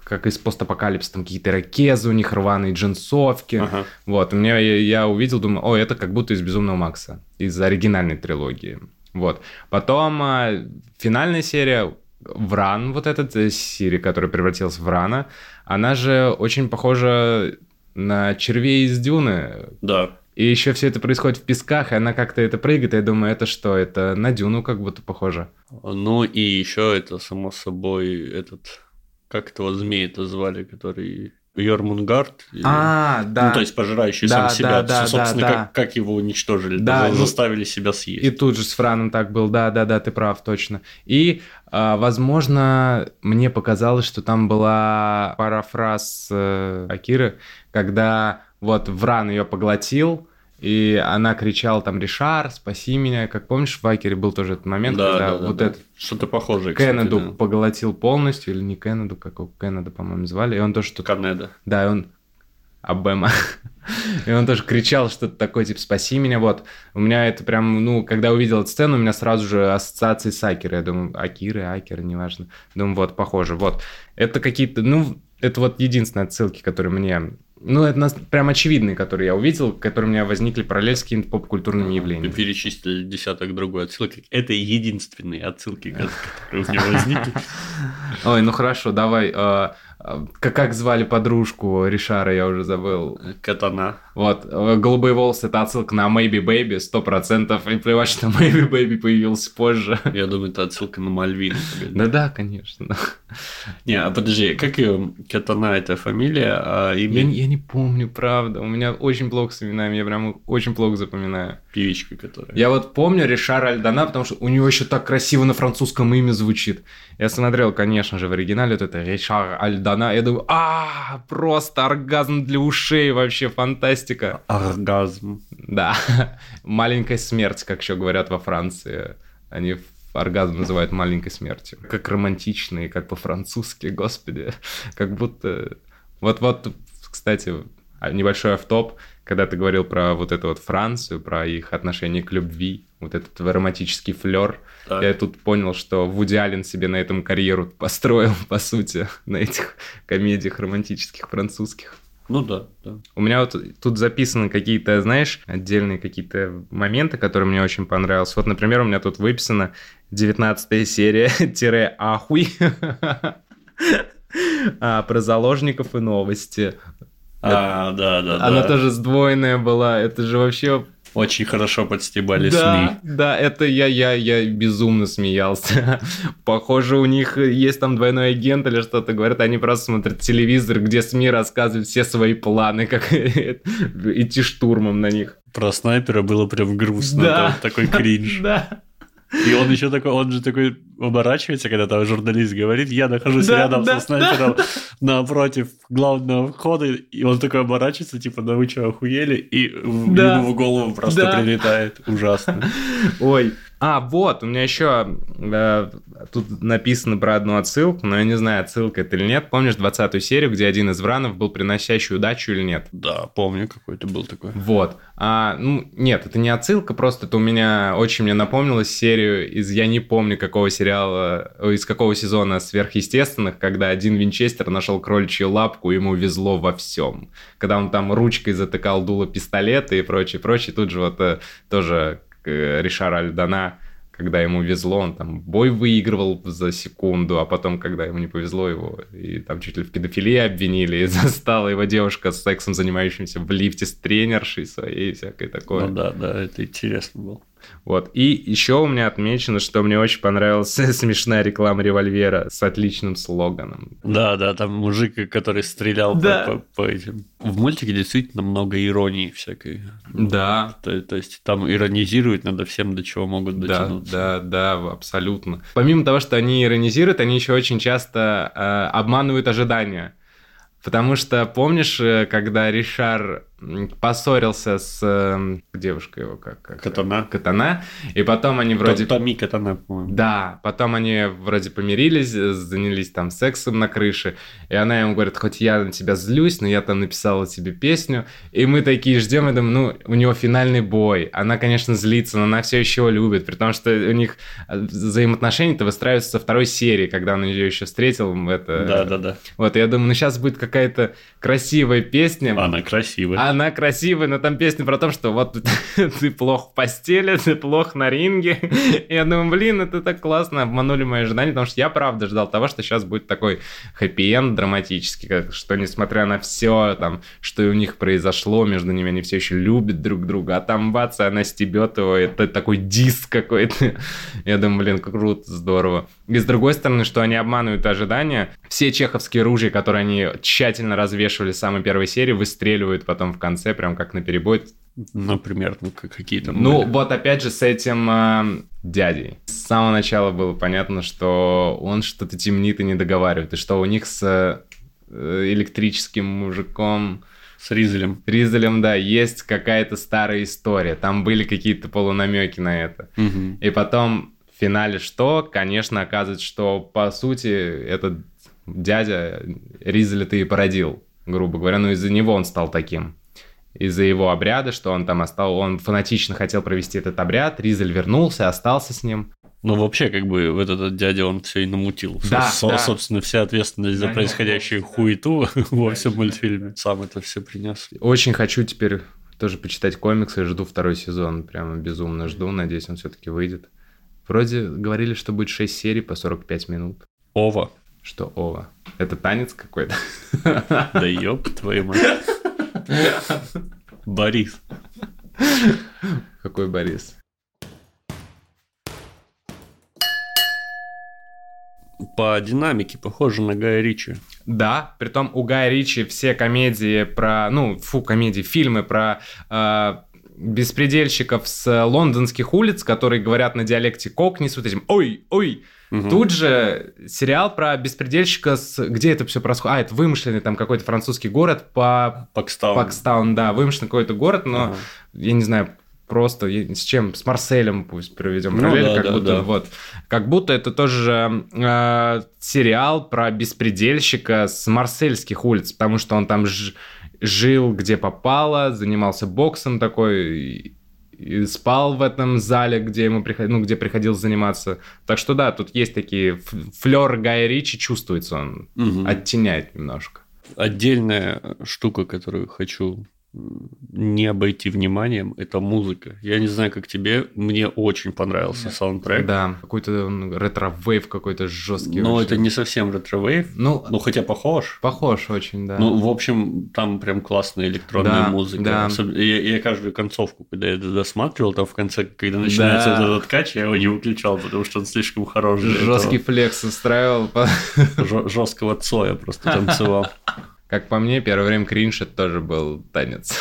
как из постапокалипсиса, там какие-то ракезы у них рваные, джинсовки. Ага. Вот, у меня я, я увидел, думаю, о, это как будто из Безумного Макса, из оригинальной трилогии. Вот. Потом а, финальная серия Вран, вот этот э, Сири, который превратился в Врана, она же очень похожа на червей из Дюны. Да. И еще все это происходит в песках, и она как-то это прыгает, и я думаю, это что, это на Дюну как будто похоже. Ну и еще это, само собой, этот... Как этого змея-то звали, который... Йормунгард? или- А, да. Ну, то есть пожирающий Да, сам себя. да, да, Собственно, да, как, да. как его уничтожили? Да, ну- заставили себя съесть. И тут же с Франом так был, да, да, да, ты прав, точно. И, а, возможно, мне показалось, что там была пара фраз э, Акиры, когда вот Вран ее поглотил, и она кричала там «Ришар, спаси меня!» Как помнишь, в Акере был тоже этот момент, Да, когда да, да, вот да. этот Что-то похожее, кстати, Кеннеду да. поглотил полностью, или не Кеннеду, как его Кеннеда, по-моему, звали, и он тоже что-то Канеда. да, и он... Абема. И он тоже кричал что-то такое, типа, спаси меня, вот. У меня это прям, ну, когда увидел эту сцену, у меня сразу же ассоциации с Акирой. Я думаю, Акиры, Акеры, неважно. Думаю, вот, похоже, вот. Это какие-то, ну, это вот единственные отсылки, которые мне... Ну, это нас прям очевидные, которые я увидел, которые у меня возникли параллель с какими-то поп-культурными явлениями. перечислили десяток другой отсылок. Это единственные отсылки, ко- которые у меня возникли. Ой, ну хорошо, давай. Э, э, Как, как звали подружку Ришара, я уже забыл. Катана. Вот, э, голубые волосы это отсылка на Maybe Baby, сто процентов. И плевать, что Maybe Baby появился позже. Я думаю, это отсылка на Мальвину. погоди. Да-да, конечно. Не, а подожди, как ее Катана это фамилия, а Я, имя не- я не помню, правда. У меня очень плохо с именами, я прям очень плохо запоминаю. Певичка, которая. Я вот помню Ришара Альдана, потому что у него еще так красиво на французском имя звучит. Я смотрел, конечно же, в оригинале вот это Ришар Альдана. Я думаю, а просто оргазм для ушей, вообще фантастика. Оргазм. Да, маленькая смерть, как еще говорят во Франции. Они оргазм называют маленькой смертью. Как романтично и как по-французски, господи. Как будто... Вот-вот, кстати, а, небольшой автоп, когда ты говорил про вот эту вот Францию, про их отношение к любви, вот этот романтический флер, Так. я тут понял, что Вуди Аллен себе на этом карьеру построил, по сути, на этих комедиях романтических французских. Ну да, да. У меня вот тут записаны какие-то, знаешь, отдельные какие-то моменты, которые мне очень понравились. Вот, например, у меня тут выписано 19 серия тире ахуй А, про заложников и новости. А, да, да, Она да. тоже сдвоенная была. Это же вообще... Очень хорошо подстебали Да, СМИ. да, это я, я, я безумно смеялся. Похоже, у них есть там двойной агент или что-то. Говорят, они просто смотрят телевизор, где СМИ рассказывают все свои планы, как идти штурмом на них. Про снайпера было прям грустно. Да. там такой кринж. Да. И он еще такой, он же такой оборачивается, когда там журналист говорит, я нахожусь Да, рядом да, со снайпером напротив главного входа, и он такой оборачивается, типа, да вы что, охуели? И Да. ему в голову просто Да. прилетает. Ужасно. Ой. А, вот, у меня еще э, тут написано про одну отсылку, но я не знаю, отсылка это или нет. Помнишь 20 серию, где один из вранов был приносящий удачу или нет? Да, помню, какой-то был такой. Вот. А, ну, нет, это не отсылка, просто это у меня очень мне напомнилось серию из, я не помню, какого сериала, э, из какого сезона сверхъестественных, когда один Винчестер нашел кроличью лапку, ему везло во всем. Когда он там ручкой затыкал дуло пистолета и прочее, прочее, тут же вот э, тоже Ришар Альдана когда ему везло, он там бой выигрывал за секунду, а потом, когда ему не повезло, его и там чуть ли в педофилии обвинили, и застала его девушка с сексом, занимающимся в лифте с тренершей своей и всякое такое. Ну да, да, это интересно было. Вот. И еще у меня отмечено, что мне очень понравилась смешная реклама револьвера с отличным слоганом. Да, да, там мужик, который стрелял Да. по, по- по этим. В мультике действительно много иронии всякой. Да, То, то есть там иронизируют надо всем, до чего могут Да, дотянуться. да, да, абсолютно. Помимо того, что они иронизируют, они еще очень часто э, обманывают ожидания. Потому что помнишь, э, когда Ришар поссорился с э, девушкой его, как, как Катана. Катана, и потом они вроде... Томи Катана, по-моему. Да, потом они вроде помирились, э, занялись там сексом на крыше, и она ему говорит, хоть я на тебя злюсь, но я там написала тебе песню, и мы такие ждем, и думаем, ну, у него финальный бой, она, конечно, злится, но она все еще его любит, при том, что у них э, взаимоотношения-то выстраиваются со второй серии, когда он ее еще встретил, это... Да, да, да. Вот, я думаю, ну, сейчас будет какая-то красивая песня, Она красивая. Она красивая, но там песня про то, что вот ты плох в постели, ты плох на ринге. И я думаю, блин, это так классно, обманули мои ожидания, потому что я правда ждал того, что сейчас будет такой хэппи-энд драматический, что несмотря на все, там, что у них произошло между ними, они все еще любят друг друга, а там бац, она стебет его, это такой диск какой-то. Я думаю, блин, круто, здорово. И с другой стороны, что они обманывают ожидания, все чеховские ружья, которые они тщательно развешивали с самой первой серии, выстреливают потом в конце, прям как на перебой. Например, ну как- какие там Ну, были? вот опять же с этим э, дядей. С самого начала было понятно, что он что-то темнит и не договаривает, и что у них с э, электрическим мужиком с Ризелем. Ризелем, да, есть какая-то старая история. Там были какие-то полунамеки на это. Мгм. И потом в финале что? Конечно, оказывается, что по сути этот дядя Ризеля ты и породил, грубо говоря. Ну, из-за него он стал таким. Из-за его обряда, что он там остал, он фанатично хотел провести этот обряд, Ризель вернулся, остался с ним. Ну, вообще, как бы, вот этот дядя, он все и намутил. Да, Со- да. Собственно, вся ответственность за На нём происходящую да. хуету во всем мультфильме. Сам это все принес. Очень хочу теперь тоже почитать комиксы, жду второй сезон, прямо безумно жду, надеюсь, он все-таки выйдет. Вроде говорили, что будет 6 серий по 45 минут. Ова. Что, ова, это танец какой-то? Да ёб твою мать. Борис. Какой Борис? По динамике похоже на Гая Ричи. Да, притом у Гая Ричи все комедии про, ну, фу, комедии, фильмы про э, беспредельщиков с лондонских улиц, которые говорят на диалекте кокни с вот этим «Ой, ой!» Мгм. Тут же сериал про беспредельщика с... Где это все происходит? А, это вымышленный там какой-то французский город по... Пакстаун. Пакстаун, да, вымышленный какой-то город, но Ага. я не знаю, просто с чем, с Марселем пусть проведем Ну параллель, да, как да, будто да. вот, как будто это тоже э, сериал про беспредельщика с марсельских улиц, потому что он там ж- жил где попало, занимался боксом такой. И, спал в этом зале, где ему приход... ну, где приходилось заниматься. Так что да, тут есть такие флер Гая Ричи, чувствуется он, Мгм. оттеняет немножко. Отдельная штука, которую хочу не обойти вниманием, это музыка. Я не знаю, как тебе, мне очень понравился саундтрек. Да, какой-то retrowave какой-то жесткий. Но вообще. это не совсем retrowave, Ну, ну хотя похож. Похож очень, да. Ну, в общем, там прям классная электронная Да, музыка. да. Особ- Я, я каждую концовку, когда я это досматривал, там в конце, когда начинается Да. этот кач, я его не выключал, потому что он слишком хорош для Жесткий флекс устраивал. Этого. Жесткого цоя просто танцевал. Как по мне, первое время кринж это тоже был танец.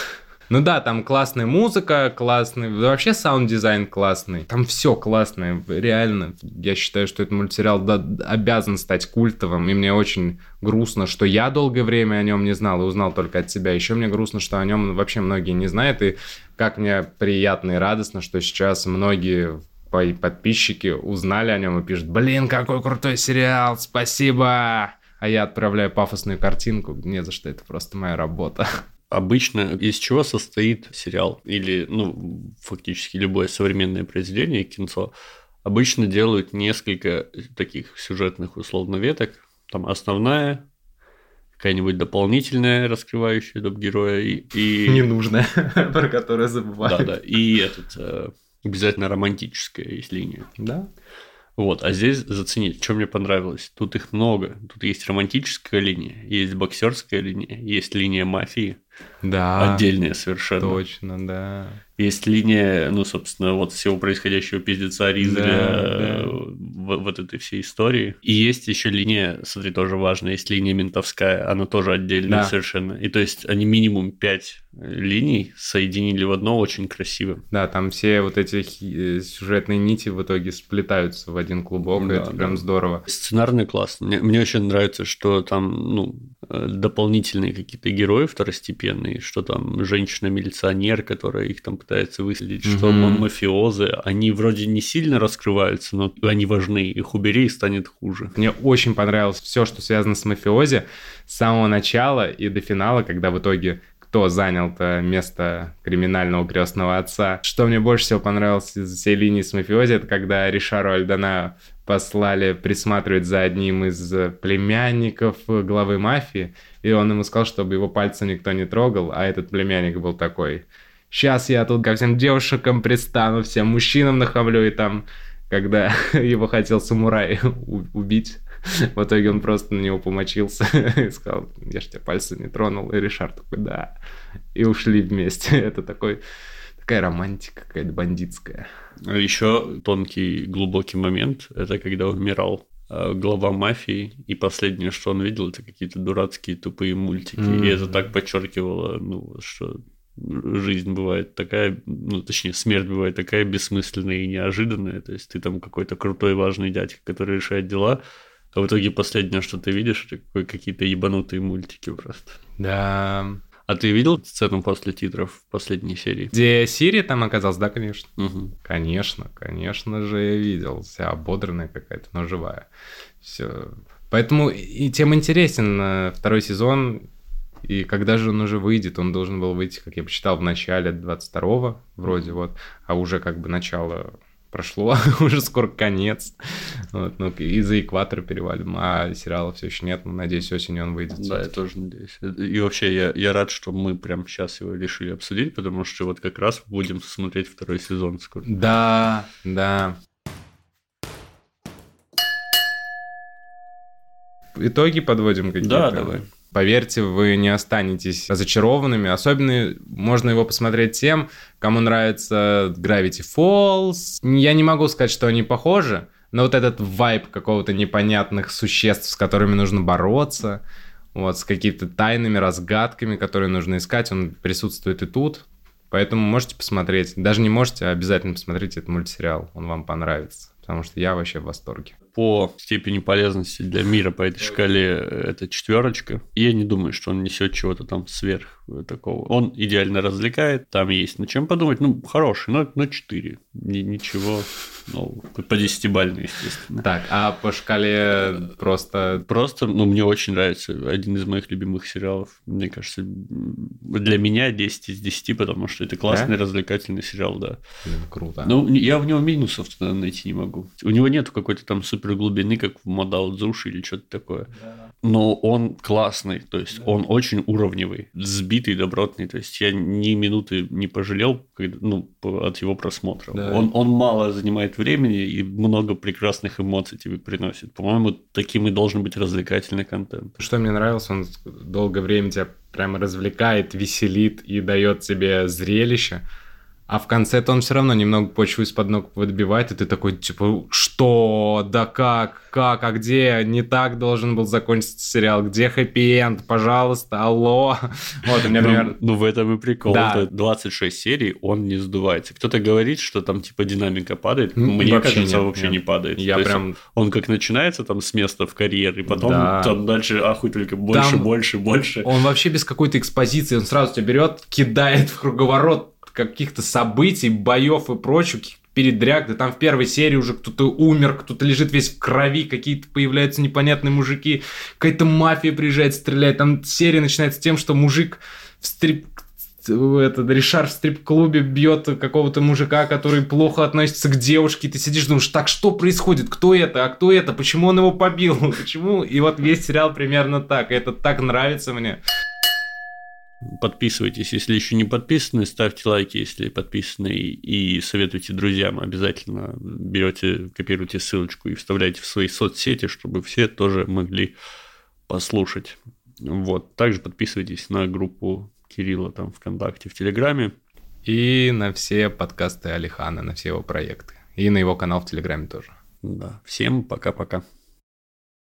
Ну да, там классная музыка, классный, вообще саунд-дизайн классный. Там все классное, реально. Я считаю, что этот мультсериал да- обязан стать культовым, и мне очень грустно, что я долгое время о нем не знал и узнал только от тебя. Еще мне грустно, что о нем вообще многие не знают, и как мне приятно и радостно, что сейчас многие подписчики узнали о нем и пишут, блин, какой крутой сериал, спасибо! А я отправляю пафосную картинку, не за что, это просто моя работа. Обычно из чего состоит сериал или, ну, фактически любое современное произведение, кинцо, обычно делают несколько таких сюжетных условно веток. Там основная, какая-нибудь дополнительная, раскрывающая доп. героя и... и... Ненужная, про которую забываю. Да, да. И этот... э, обязательно романтическая есть линия. Да. Вот, а здесь заценить, что мне понравилось. Тут их много. Тут есть романтическая линия, есть боксерская линия, есть линия мафии. Да. Отдельная совершенно. Точно, да. Есть линия, ну, собственно, вот всего происходящего пиздеца Ризля Да, э, да. в- вот этой всей истории. И есть еще линия, смотри, тоже важная, есть линия ментовская, она тоже отдельная Да. совершенно. И то есть они минимум пять э, линий соединили в одно очень красиво. Да, там все вот эти э, сюжетные нити в итоге сплетаются в один клубок, Да, это прям да. здорово. Сценарный класс. Мне, мне очень нравится, что там, ну, дополнительные какие-то герои второстепенные, что там женщина-милиционер, которая их там пытается выследить, что Мгм. ма- мафиозы, они вроде не сильно раскрываются, но они важны, их убери и станет хуже. Мне очень понравилось все, что связано с мафиози с самого начала и до финала, когда в итоге кто занял-то место криминального крестного отца. Что мне больше всего понравилось из всей линии с мафиози, это когда Ришару Альдана послали присматривать за одним из племянников главы мафии, и он ему сказал, чтобы его пальцем никто не трогал, а этот племянник был такой... Сейчас я тут ко всем девушкам пристану, всем мужчинам нахамлю, и там, когда его хотел самурай убить, в итоге он просто на него помочился и сказал, я ж тебя пальцы не тронул. И Ришар такой, да. И ушли вместе. Это такой, такая романтика какая-то бандитская. Еще тонкий, глубокий момент, это когда умирал э, глава мафии, и последнее, что он видел, это какие-то дурацкие тупые мультики. Мгм. И это так подчеркивало, ну, что жизнь бывает такая, ну, точнее, смерть бывает такая бессмысленная и неожиданная. То есть ты там какой-то крутой важный дядька, который решает дела, а в итоге последнее, что ты видишь, это какие-то ебанутые мультики просто. Да. А ты видел сцену после титров в последней серии? Где Сири там оказалась, да, конечно? Мгм. Конечно, конечно же, я видел. Вся ободранная какая-то, но живая. Все. Поэтому и тем интересен э, второй сезон. И когда же он уже выйдет? Он должен был выйти, как я почитал, в начале 22-го, вроде вот. А уже как бы начало прошло, уже скоро конец. Вот, ну, и за экватор перевалим, а сериала все еще нет. Ну, надеюсь, осенью он выйдет. Да, я тоже надеюсь. И вообще, я, я рад, что мы прямо сейчас его решили обсудить, потому что вот как раз будем смотреть второй сезон скоро. Да, да. Итоги подводим какие-то. Да, давай. Поверьте, вы не останетесь разочарованными. Особенно можно его посмотреть тем, кому нравится Gravity Falls. Я не могу сказать, что они похожи, но вот этот вайб какого-то непонятных существ, с которыми нужно бороться, вот, с какими-то тайными разгадками, которые нужно искать, он присутствует и тут. Поэтому можете посмотреть. Даже не можете, а обязательно посмотрите этот мультсериал. Он вам понравится. Потому что я вообще в восторге. По степени полезности для мира по этой шкале это четверочка. И я не думаю, что он несет чего-то там сверх такого. Он идеально развлекает, там есть над чем подумать. Ну, хороший, но на 4. Ни- ничего, ну, по десятибальной, естественно. Так, а по шкале просто... Просто, ну, мне очень нравится. Один из моих любимых сериалов. Мне кажется, для меня 10 из 10, потому что это классный, развлекательный сериал, да. Блин, круто. Ну, я в него минусов найти не могу. У него нету какой-то там супер глубины, как в Модал Дзуши или что-то такое. Но он классный, то есть он очень уровневый, сбитый, добротный. То есть я ни минуты не пожалел когда- ну, от его просмотра. Да. Он, он мало занимает времени и много прекрасных эмоций тебе приносит. По-моему, таким и должен быть развлекательный контент. Что мне нравилось, он долгое время тебя прямо развлекает, веселит и дает тебе зрелище. А в конце-то он все равно немного почву из-под ног подбивает, и ты такой, типа, что? Да как? Как? А где? Не так должен был закончиться сериал. Где хэппи-энд? Пожалуйста, алло. Вот, у меня Ну, примерно... ну, в этом и прикол. Да. Это 26 серий, он не сдувается. Кто-то говорит, что там типа динамика падает. М, Мне вообще кажется, нет, вообще нет. не падает. Я То есть прям... Он как начинается там с места в карьер, и потом Да. там дальше ахуй только больше, Там- больше, больше. Он вообще без какой-то экспозиции, он сразу тебя берет, кидает в круговорот каких-то событий, боев и каких-то передряг, да там в первой серии уже кто-то умер, кто-то лежит весь в крови, какие-то появляются непонятные мужики, какая-то мафия приезжает, стреляет, там серия начинается тем, что мужик в стрип этот Ришар в стрип-клубе бьет какого-то мужика, который плохо относится к девушке, и ты сидишь, думаешь, так что происходит, кто это, а кто это, почему он его побил, почему, и вот весь сериал примерно так, и это так нравится мне. Подписывайтесь, если еще не подписаны, ставьте лайки, если подписаны, и советуйте друзьям. Обязательно берете, копируйте ссылочку и вставляйте в свои соцсети, чтобы все тоже могли послушать. Вот. Также подписывайтесь на группу Кирилла там ВКонтакте, в Телеграме. И на все подкасты Алихана, на все его проекты. И на его канал в Телеграме тоже. Да. Всем пока-пока.